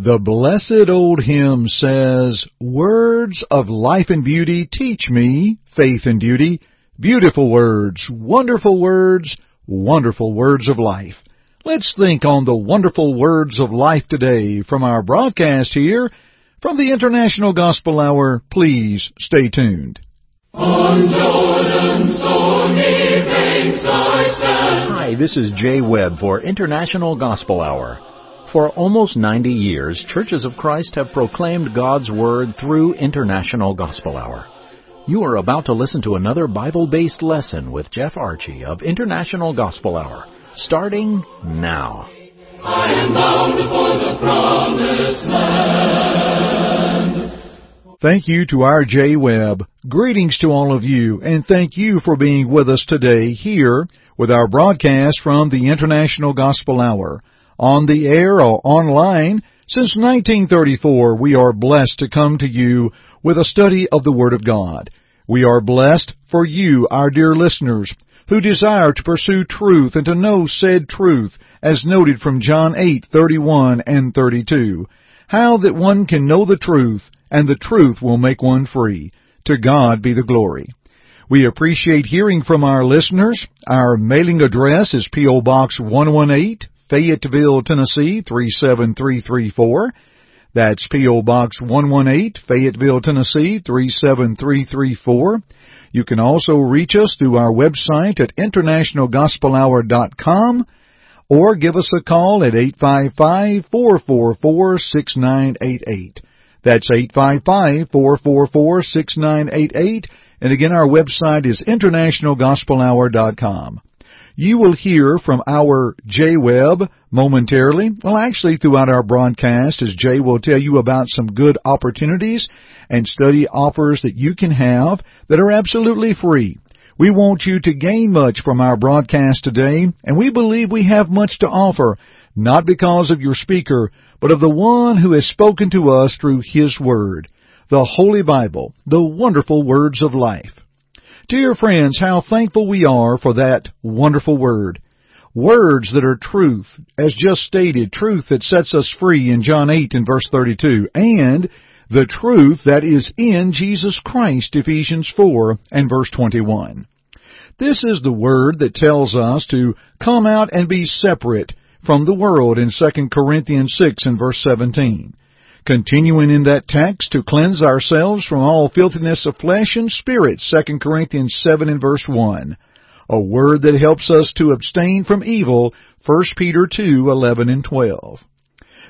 The blessed old hymn says, Words of life and beauty teach me faith and duty. Beautiful words, wonderful words, wonderful words of life. Let's think on the wonderful words of life today from our broadcast here from the International Gospel Hour. Please stay tuned. On Jordan's stormy banks I stand. Hi, this is Jay Webb for International Gospel Hour. For almost 90 years, Churches of Christ have proclaimed God's Word through International Gospel Hour. You are about to listen to another Bible based lesson with Jeff Archie of International Gospel Hour, starting now. I am bound for the promised land. Thank you to our Jay Webb. Greetings to all of you, and thank you for being with us today here with our broadcast from the International Gospel Hour on the air or online. Since 1934, we are blessed to come to you with a study of the Word of God. We are blessed for you, our dear listeners, who desire to pursue truth and to know said truth, as noted from John 8:31 and 32. How that one can know the truth, and the truth will make one free. To God be the glory. We appreciate hearing from our listeners. Our mailing address is P.O. Box 118, Fayetteville, Tennessee 37334. That's P.O. Box 118, Fayetteville, Tennessee 37334. You can also reach us through our website at internationalgospelhour.com or give us a call at 855-444-6988. That's 855-444-6988. And again, our website is internationalgospelhour.com. You will hear from our Jay Webb momentarily. Well, actually, throughout our broadcast, as Jay will tell you about some good opportunities and study offers that you can have that are absolutely free. We want you to gain much from our broadcast today, and we believe we have much to offer, not because of your speaker, but of the one who has spoken to us through His Word, the Holy Bible, the wonderful words of life. Dear friends, how thankful we are for that wonderful word. Words that are truth, as just stated, truth that sets us free in John 8 and verse 32, and the truth that is in Jesus Christ, Ephesians 4 and verse 21. This is the word that tells us to come out and be separate from the world in 2 Corinthians 6 and verse 17. Continuing in that text, to cleanse ourselves from all filthiness of flesh and spirit, 2 Corinthians 7 and verse 1. A word that helps us to abstain from evil, 1 Peter 2, 11 and 12.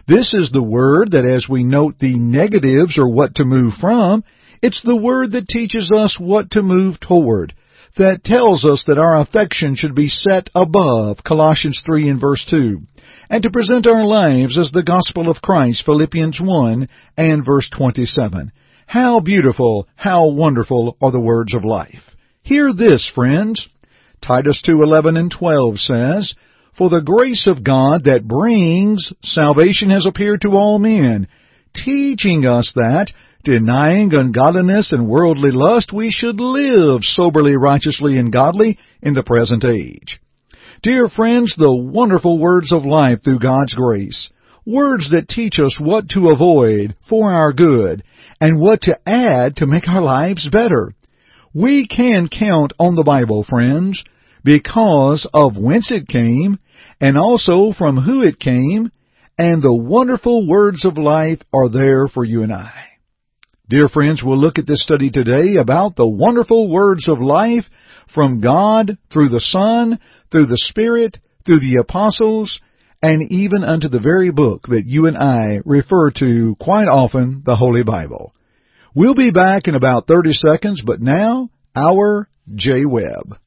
This is the word that as we note the negatives or what to move from, it's the word that teaches us what to move toward, that tells us that our affection should be set above, Colossians 3 and verse 2 and to present our lives as the gospel of Christ, Philippians 1 and verse 27. How beautiful, how wonderful are the words of life. Hear this, friends. Titus 2:11 and 12 says, "For the grace of God that brings salvation has appeared to all men, teaching us that denying ungodliness and worldly lust, we should live soberly, righteously, and godly in the present age." Dear friends, the wonderful words of life through God's grace. Words that teach us what to avoid for our good and what to add to make our lives better. We can count on the Bible, friends, because of whence it came and also from who it came, and the wonderful words of life are there for you and I. Dear friends, we'll look at this study today about the wonderful words of life from God through the Son, through the Spirit, through the apostles, and even unto the very book that you and I refer to quite often, the Holy Bible. We'll be back in about 30 seconds, but now, our Jay Webb.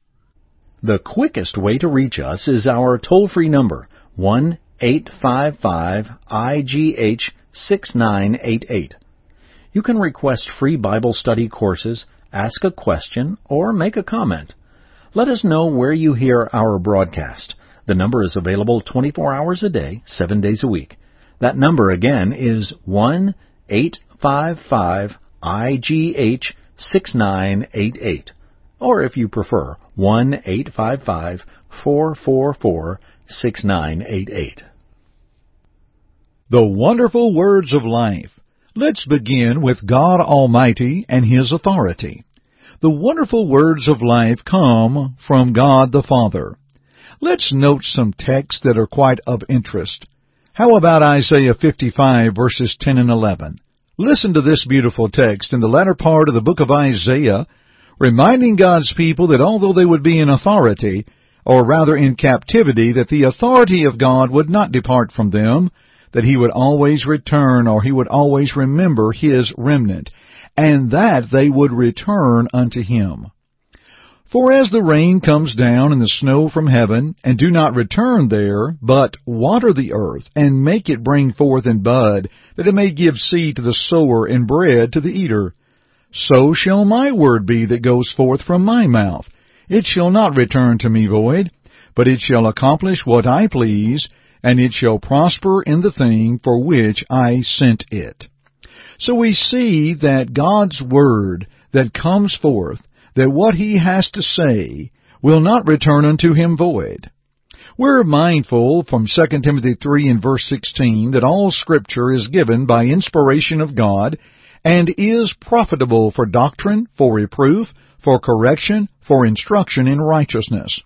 The quickest way to reach us is our toll free number, 1 855 IGH 6988. You can request free Bible study courses ask a question, or make a comment. Let us know where you hear our broadcast. The number is available 24 hours a day, 7 days a week. That number again is 1 855 IGH 6988. Or if you prefer, 1 855 444 6988. The wonderful words of life. Let's begin with God Almighty and His authority. The wonderful words of life come from God the Father. Let's note some texts that are quite of interest. How about Isaiah 55 verses 10 and 11? Listen to this beautiful text in the latter part of the book of Isaiah, reminding God's people that although they would be in authority, or rather in captivity, that the authority of God would not depart from them, that he would always return or he would always remember his remnant, and that they would return unto him. For as the rain comes down and the snow from heaven, and do not return there, but water the earth, and make it bring forth and bud, that it may give seed to the sower and bread to the eater, so shall my word be that goes forth from my mouth. It shall not return to me void, but it shall accomplish what I please, and it shall prosper in the thing for which I sent it. So we see that God's Word that comes forth, that what He has to say will not return unto Him void. We're mindful from 2 Timothy 3 and verse 16 that all Scripture is given by inspiration of God and is profitable for doctrine, for reproof, for correction, for instruction in righteousness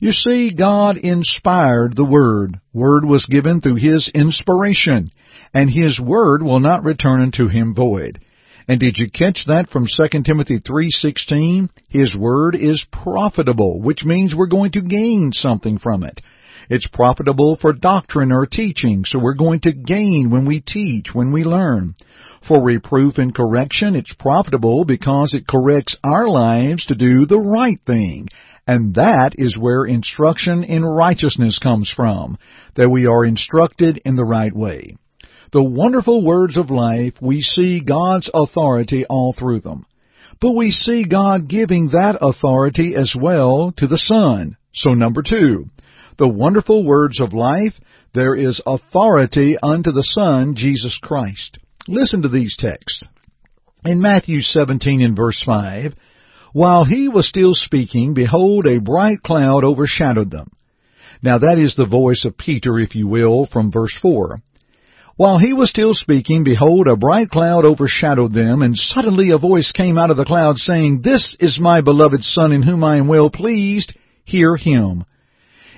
you see, God inspired the Word. Word was given through His inspiration, and His Word will not return unto Him void. And did you catch that from 2 Timothy 3:16? His word is profitable, which means we're going to gain something from it. It's profitable for doctrine or teaching, so we're going to gain when we teach, when we learn. For reproof and correction, it's profitable because it corrects our lives to do the right thing and that is where instruction in righteousness comes from, that we are instructed in the right way. The wonderful words of life, we see God's authority all through them. But we see God giving that authority as well to the Son. So number two, the wonderful words of life, there is authority unto the Son, Jesus Christ. Listen to these texts. In Matthew 17 and verse 5, while he was still speaking, behold, a bright cloud overshadowed them. Now that is the voice of Peter, if you will, from verse 4. While he was still speaking, behold, a bright cloud overshadowed them, and suddenly a voice came out of the cloud saying, This is my beloved Son in whom I am well pleased, hear him.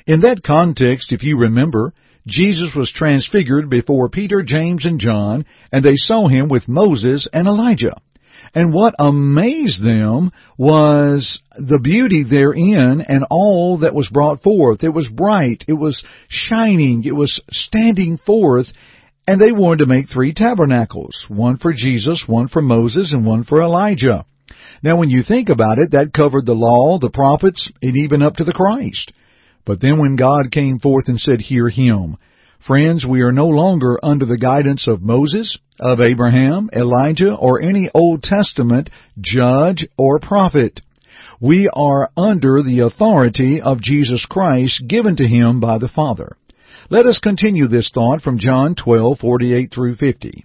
In that context, if you remember, Jesus was transfigured before Peter, James, and John, and they saw him with Moses and Elijah. And what amazed them was the beauty therein and all that was brought forth. It was bright, it was shining, it was standing forth, and they wanted to make three tabernacles, one for Jesus, one for Moses, and one for Elijah. Now when you think about it, that covered the law, the prophets, and even up to the Christ. But then when God came forth and said, hear him, Friends, we are no longer under the guidance of Moses, of Abraham, Elijah, or any Old Testament judge or prophet. We are under the authority of Jesus Christ given to him by the Father. Let us continue this thought from John 12:48 through 50.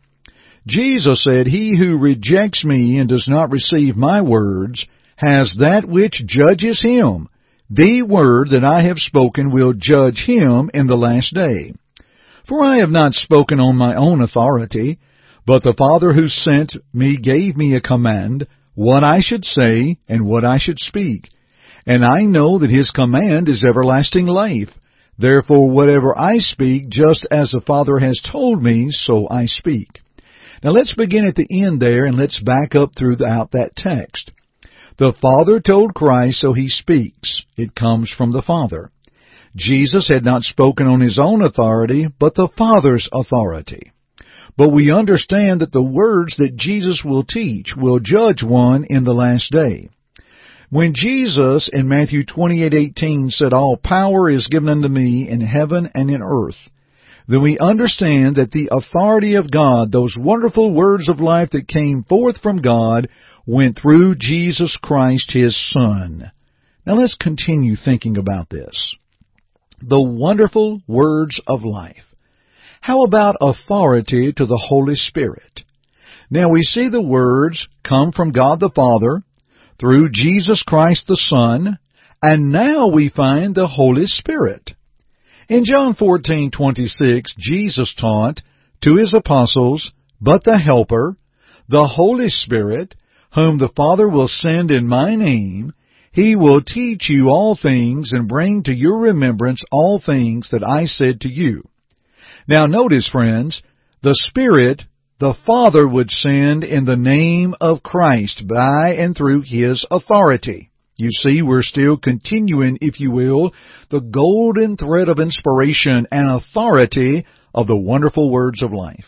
Jesus said, He who rejects me and does not receive my words has that which judges him. The word that I have spoken will judge him in the last day. For I have not spoken on my own authority, but the Father who sent me gave me a command, what I should say and what I should speak. And I know that his command is everlasting life. Therefore whatever I speak, just as the Father has told me, so I speak. Now let's begin at the end there and let's back up throughout that text. The Father told Christ, so he speaks. It comes from the Father. Jesus had not spoken on his own authority, but the Father's authority. But we understand that the words that Jesus will teach will judge one in the last day. When Jesus in Matthew 28:18 said, "All power is given unto me in heaven and in earth," then we understand that the authority of God, those wonderful words of life that came forth from God, went through Jesus Christ, His Son. Now let's continue thinking about this the wonderful words of life. How about authority to the Holy Spirit? Now we see the words come from God the Father, through Jesus Christ the Son, and now we find the Holy Spirit. In John 14:26, Jesus taught, to his apostles, but the Helper, the Holy Spirit, whom the Father will send in my name, he will teach you all things and bring to your remembrance all things that I said to you. Now notice, friends, the Spirit the Father would send in the name of Christ by and through His authority. You see, we're still continuing, if you will, the golden thread of inspiration and authority of the wonderful words of life.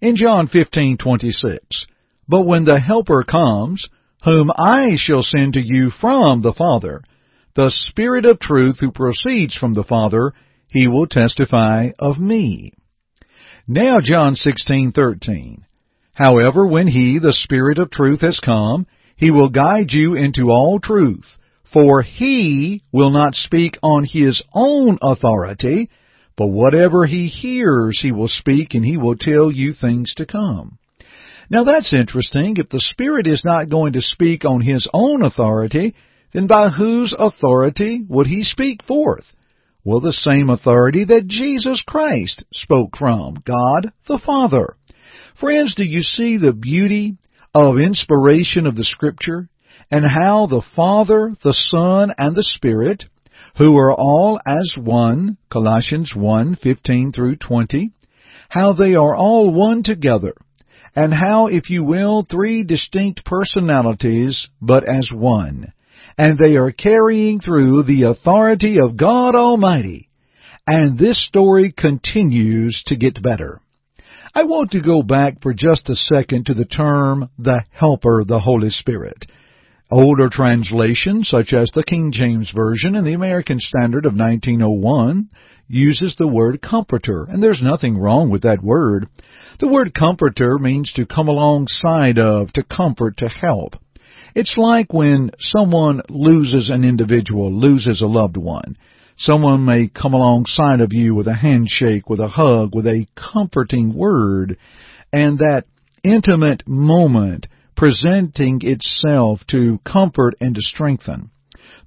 In John 15:26, but when the helper comes, whom I shall send to you from the Father, the Spirit of truth who proceeds from the Father, he will testify of me. Now John 16:13. However, when he, the Spirit of truth has come, he will guide you into all truth, for he will not speak on his own authority, but whatever he hears he will speak and he will tell you things to come. Now that's interesting. If the Spirit is not going to speak on his own authority, then by whose authority would he speak forth? Well, the same authority that Jesus Christ spoke from, God the Father. Friends, do you see the beauty of inspiration of the Scripture and how the Father, the Son, and the Spirit, who are all as one, Colossians 1, 15 through 20, how they are all one together, and how, if you will, three distinct personalities, but as one and they are carrying through the authority of God Almighty. And this story continues to get better. I want to go back for just a second to the term the Helper, the Holy Spirit. Older translations, such as the King James Version and the American Standard of 1901, uses the word comforter, and there's nothing wrong with that word. The word comforter means to come alongside of, to comfort, to help. It's like when someone loses an individual, loses a loved one. Someone may come alongside of you with a handshake, with a hug, with a comforting word, and that intimate moment presenting itself to comfort and to strengthen.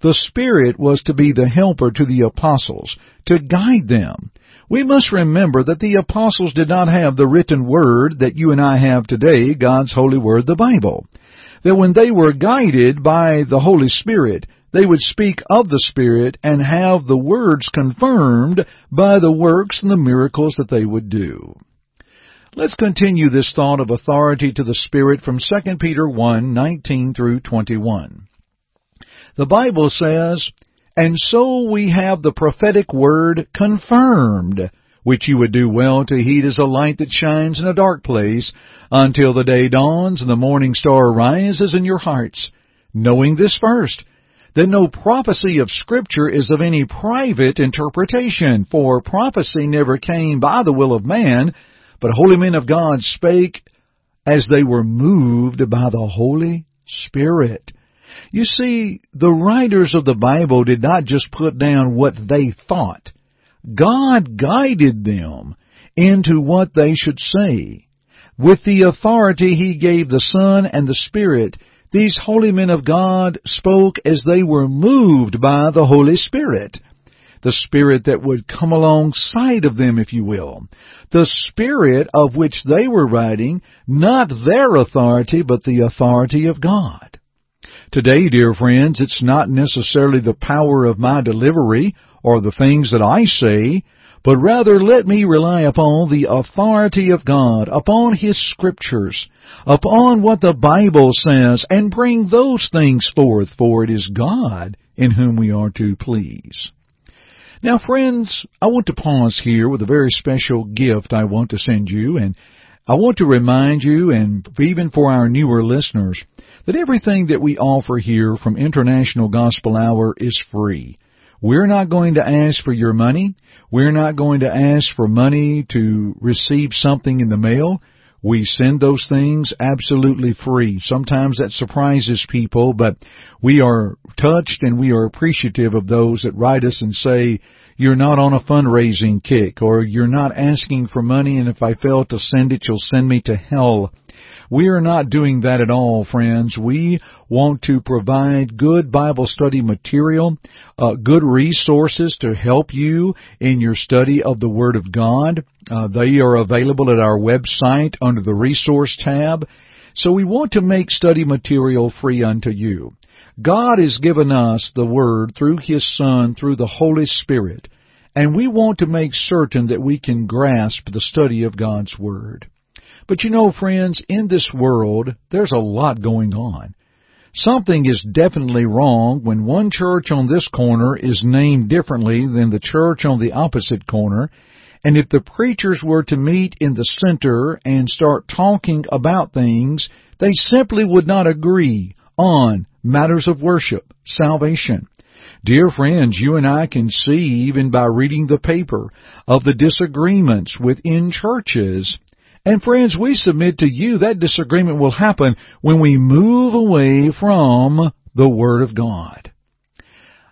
The Spirit was to be the helper to the apostles, to guide them. We must remember that the apostles did not have the written word that you and I have today, God's holy word, the Bible that when they were guided by the Holy Spirit, they would speak of the Spirit and have the words confirmed by the works and the miracles that they would do. Let's continue this thought of authority to the Spirit from 2 Peter 1, 19 through 21. The Bible says, And so we have the prophetic word confirmed, which you would do well to heed as a light that shines in a dark place, until the day dawns and the morning star rises in your hearts, knowing this first, that no prophecy of Scripture is of any private interpretation, for prophecy never came by the will of man, but holy men of God spake as they were moved by the Holy Spirit. You see, the writers of the Bible did not just put down what they thought. God guided them into what they should say. With the authority He gave the Son and the Spirit, these holy men of God spoke as they were moved by the Holy Spirit. The Spirit that would come alongside of them, if you will. The Spirit of which they were writing, not their authority, but the authority of God. Today, dear friends, it's not necessarily the power of my delivery or the things that I say, but rather let me rely upon the authority of God, upon His Scriptures, upon what the Bible says, and bring those things forth, for it is God in whom we are to please. Now friends, I want to pause here with a very special gift I want to send you, and I want to remind you, and even for our newer listeners, that everything that we offer here from International Gospel Hour is free. We're not going to ask for your money. We're not going to ask for money to receive something in the mail. We send those things absolutely free. Sometimes that surprises people, but we are touched and we are appreciative of those that write us and say, you're not on a fundraising kick or you're not asking for money and if I fail to send it, you'll send me to hell. We are not doing that at all, friends. We want to provide good Bible study material, uh, good resources to help you in your study of the Word of God. Uh, they are available at our website under the resource tab. So we want to make study material free unto you. God has given us the Word through His Son, through the Holy Spirit, and we want to make certain that we can grasp the study of God's Word. But you know, friends, in this world, there's a lot going on. Something is definitely wrong when one church on this corner is named differently than the church on the opposite corner, and if the preachers were to meet in the center and start talking about things, they simply would not agree on matters of worship, salvation. Dear friends, you and I can see, even by reading the paper, of the disagreements within churches. And friends, we submit to you that disagreement will happen when we move away from the Word of God.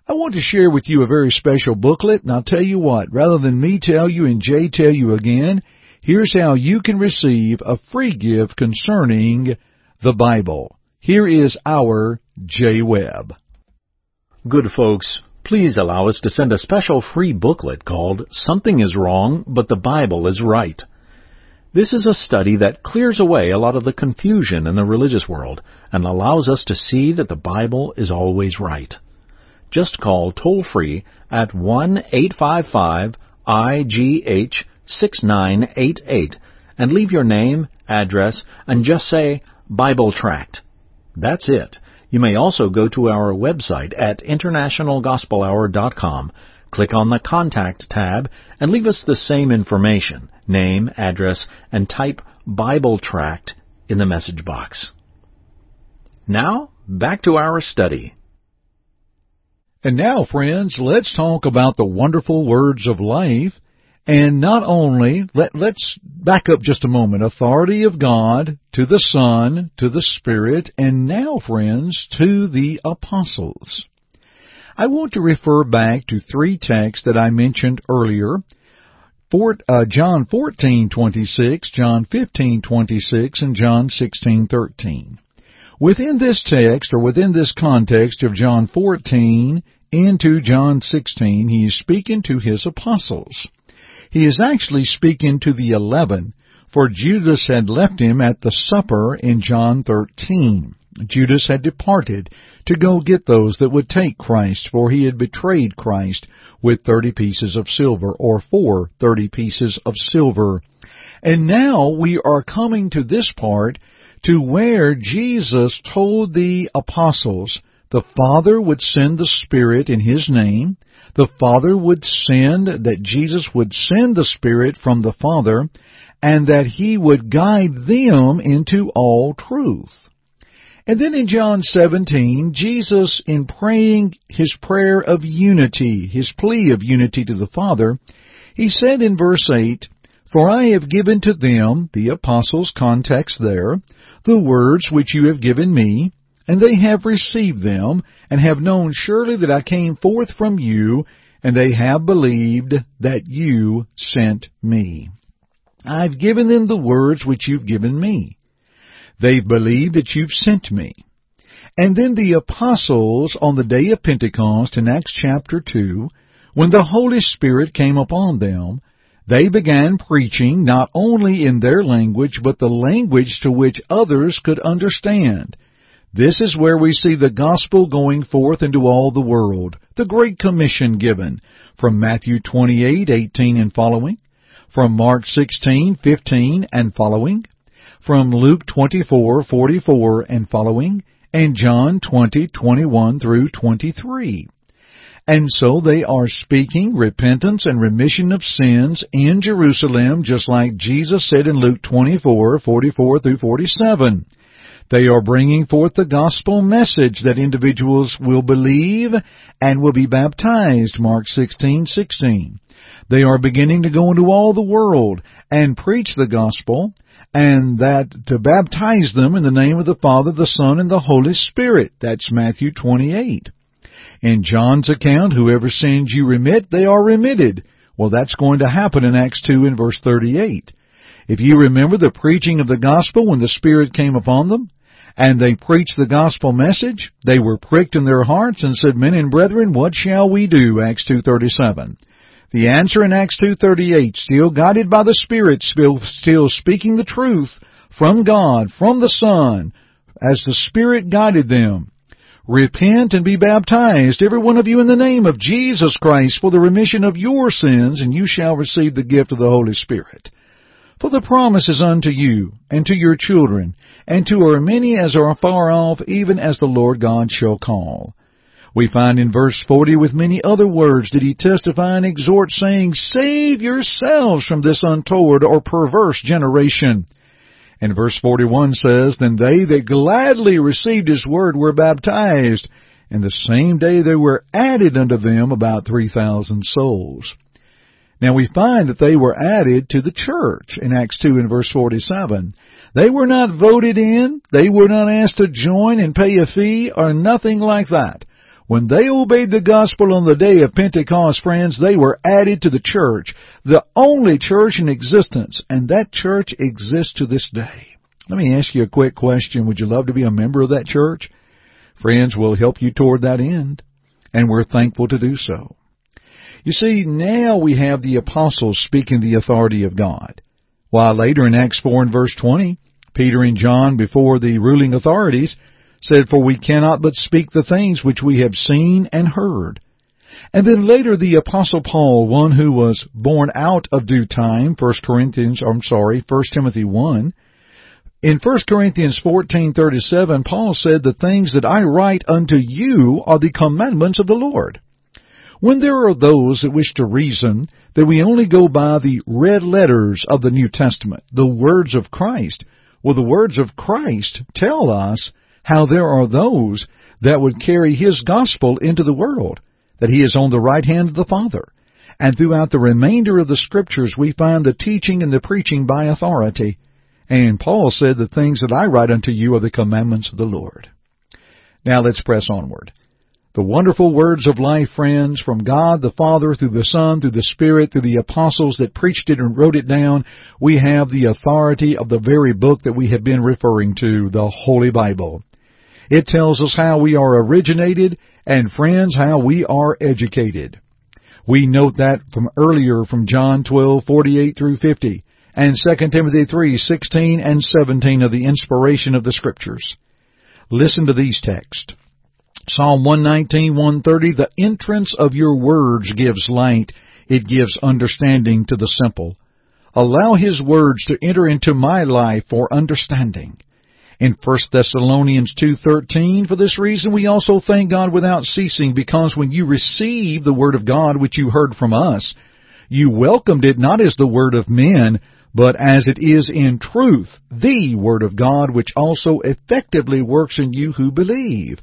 I want to share with you a very special booklet, and I'll tell you what, rather than me tell you and Jay tell you again, here's how you can receive a free gift concerning the Bible. Here is our Jay Webb. Good folks, please allow us to send a special free booklet called Something is Wrong, but the Bible is Right. This is a study that clears away a lot of the confusion in the religious world and allows us to see that the Bible is always right. Just call toll free at 1 855 IGH 6988 and leave your name, address, and just say Bible Tract. That's it. You may also go to our website at internationalgospelhour.com, click on the Contact tab, and leave us the same information, name, address, and type Bible Tract in the message box. Now, back to our study. And now, friends, let's talk about the wonderful words of life and not only, let, let's back up just a moment. Authority of God to the Son, to the Spirit, and now, friends, to the apostles. I want to refer back to three texts that I mentioned earlier. Uh, John 14:26, John 15:26, and John 16:13. Within this text, or within this context of John 14 into John 16, he is speaking to his apostles. He is actually speaking to the eleven, for Judas had left him at the supper in John 13. Judas had departed to go get those that would take Christ, for he had betrayed Christ with thirty pieces of silver, or for thirty pieces of silver. And now we are coming to this part to where Jesus told the apostles the Father would send the Spirit in His name, the Father would send, that Jesus would send the Spirit from the Father, and that He would guide them into all truth. And then in John 17, Jesus, in praying his prayer of unity, his plea of unity to the Father, he said in verse 8, For I have given to them, the apostles' context there, the words which you have given me, and they have received them, and have known surely that I came forth from you, and they have believed that you sent me. I've given them the words which you've given me. They've believed that you've sent me. And then the apostles on the day of Pentecost in Acts chapter 2, when the Holy Spirit came upon them, they began preaching not only in their language, but the language to which others could understand. This is where we see the gospel going forth into all the world, the great commission given from Matthew 28:18 and following, from Mark 16:15 and following, from Luke 24:44 and following, and John 20:21 through 23. And so they are speaking repentance and remission of sins in Jerusalem, just like Jesus said in Luke 24:44 through 47. They are bringing forth the gospel message that individuals will believe and will be baptized, Mark 16:16. They are beginning to go into all the world and preach the gospel and that to baptize them in the name of the Father, the Son, and the Holy Spirit. That's Matthew 28. In John's account, whoever sins you remit, they are remitted. Well, that's going to happen in Acts 2 and verse 38. If you remember the preaching of the gospel when the Spirit came upon them, and they preached the gospel message, they were pricked in their hearts and said, Men and brethren, what shall we do? Acts 2.37. The answer in Acts 2.38, still guided by the Spirit, still, speaking the truth from God, from the Son, as the Spirit guided them. Repent and be baptized, every one of you in the name of Jesus Christ for the remission of your sins, and you shall receive the gift of the Holy Spirit. For the promise is unto you, and to your children, and to as many as are far off, even as the Lord God shall call. We find in verse 40 with many other words did he testify and exhort saying, Save yourselves from this untoward or perverse generation. And verse 41 says, Then they that gladly received his word were baptized, and the same day there were added unto them about 3,000 souls. Now we find that they were added to the church in Acts 2 and verse 47. They were not voted in, they were not asked to join and pay a fee or nothing like that. When they obeyed the gospel on the day of Pentecost, friends, they were added to the church, the only church in existence, and that church exists to this day. Let me ask you a quick question. Would you love to be a member of that church? Friends, we'll help you toward that end, and we're thankful to do so. You see, now we have the apostles speaking the authority of God. While later in Acts 4 and verse 20, Peter and John before the ruling authorities said, For we cannot but speak the things which we have seen and heard. And then later the apostle Paul, one who was born out of due time, 1 Corinthians, I'm sorry, 1 Timothy 1, in 1 Corinthians 14:37, Paul said, "The things that I write unto you are the commandments of the Lord." When there are those that wish to reason that we only go by the red letters of the New Testament, the words of Christ, well, the words of Christ tell us how there are those that would carry his gospel into the world, that he is on the right hand of the Father. And throughout the remainder of the scriptures we find the teaching and the preaching by authority. And Paul said, The things that I write unto you are the commandments of the Lord. Now let's press onward. The wonderful words of life, friends, from God the Father, through the Son, through the Spirit, through the apostles that preached it and wrote it down, we have the authority of the very book that we have been referring to, the Holy Bible. It tells us how we are originated and friends, how we are educated. We note that from earlier from John 12:48 through 50 and 2 Timothy 3:16 and 17 of the inspiration of the scriptures. Listen to these texts. Psalm 119:130 the entrance of your words gives light, it gives understanding to the simple. Allow his words to enter into my life for understanding in 1 Thessalonians 2:13 for this reason we also thank God without ceasing because when you received the word of God which you heard from us you welcomed it not as the word of men but as it is in truth the word of God which also effectively works in you who believe.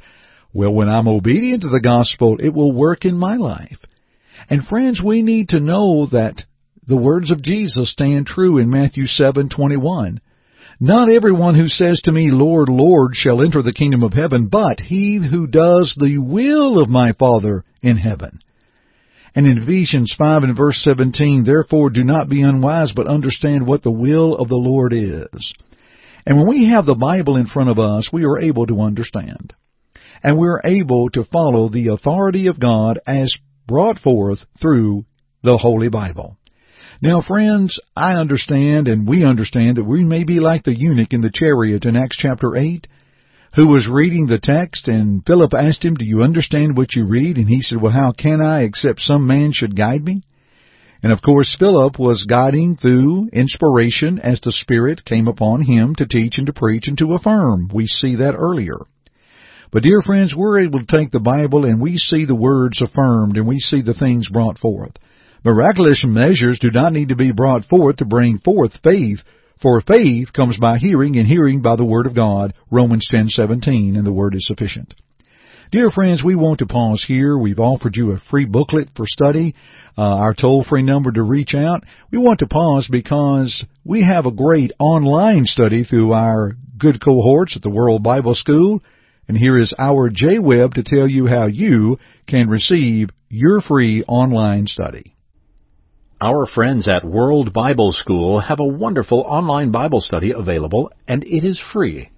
Well when I'm obedient to the gospel it will work in my life. And friends we need to know that the words of Jesus stand true in Matthew 7:21 not everyone who says to me, Lord, Lord, shall enter the kingdom of heaven, but he who does the will of my Father in heaven. And in Ephesians 5 and verse 17, therefore do not be unwise, but understand what the will of the Lord is. And when we have the Bible in front of us, we are able to understand. And we are able to follow the authority of God as brought forth through the Holy Bible. Now, friends, I understand and we understand that we may be like the eunuch in the chariot in Acts chapter 8 who was reading the text and Philip asked him, do you understand what you read? And he said, well, how can I except some man should guide me? And of course, Philip was guiding through inspiration as the Spirit came upon him to teach and to preach and to affirm. We see that earlier. But dear friends, we're able to take the Bible and we see the words affirmed and we see the things brought forth. Miraculous measures do not need to be brought forth to bring forth faith, for faith comes by hearing, and hearing by the Word of God, Romans 10:17, and the Word is sufficient. Dear friends, we want to pause here. We've offered you a free booklet for study, uh, our toll-free number to reach out. We want to pause because we have a great online study through our good cohorts at the World Bible School, and here is our Jay Webb to tell you how you can receive your free online study. Our friends at World Bible School have a wonderful online Bible study available, and it is free.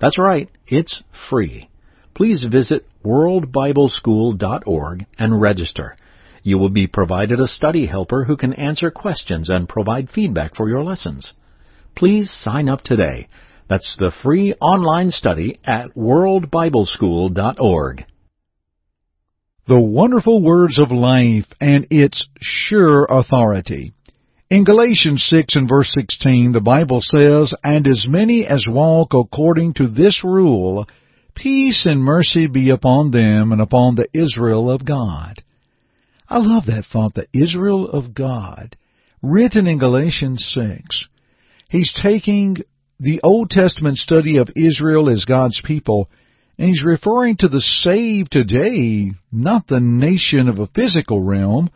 That's right, it's free. Please visit worldbibleschool.org and register. You will be provided a study helper who can answer questions and provide feedback for your lessons. Please sign up today. That's the free online study at worldbibleschool.org. The wonderful words of life and its sure authority. In Galatians 6 and verse 16, the Bible says, And as many as walk according to this rule, peace and mercy be upon them and upon the Israel of God. I love that thought, the Israel of God, written in Galatians 6. He's taking the Old Testament study of Israel as God's people and he's referring to the saved today, not the nation of a physical realm,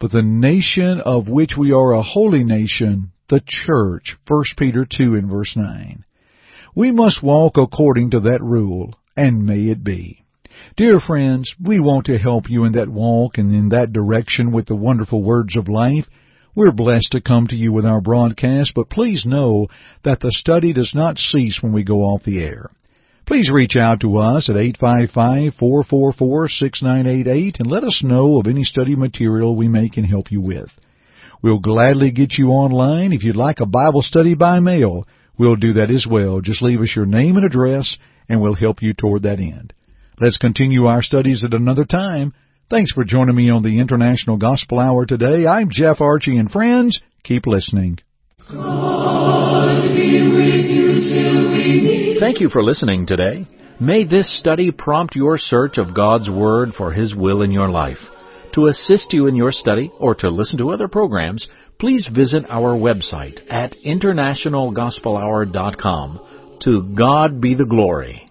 but the nation of which we are a holy nation, the church. 1 Peter 2 and verse 9. We must walk according to that rule, and may it be. Dear friends, we want to help you in that walk and in that direction with the wonderful words of life. We're blessed to come to you with our broadcast, but please know that the study does not cease when we go off the air. Please reach out to us at 855-444-6988 and let us know of any study material we may can help you with. We'll gladly get you online. If you'd like a Bible study by mail, we'll do that as well. Just leave us your name and address and we'll help you toward that end. Let's continue our studies at another time. Thanks for joining me on the International Gospel Hour today. I'm Jeff Archie and friends, keep listening. Thank you for listening today. May this study prompt your search of God's Word for His will in your life. To assist you in your study or to listen to other programs, please visit our website at internationalgospelhour.com. To God be the glory.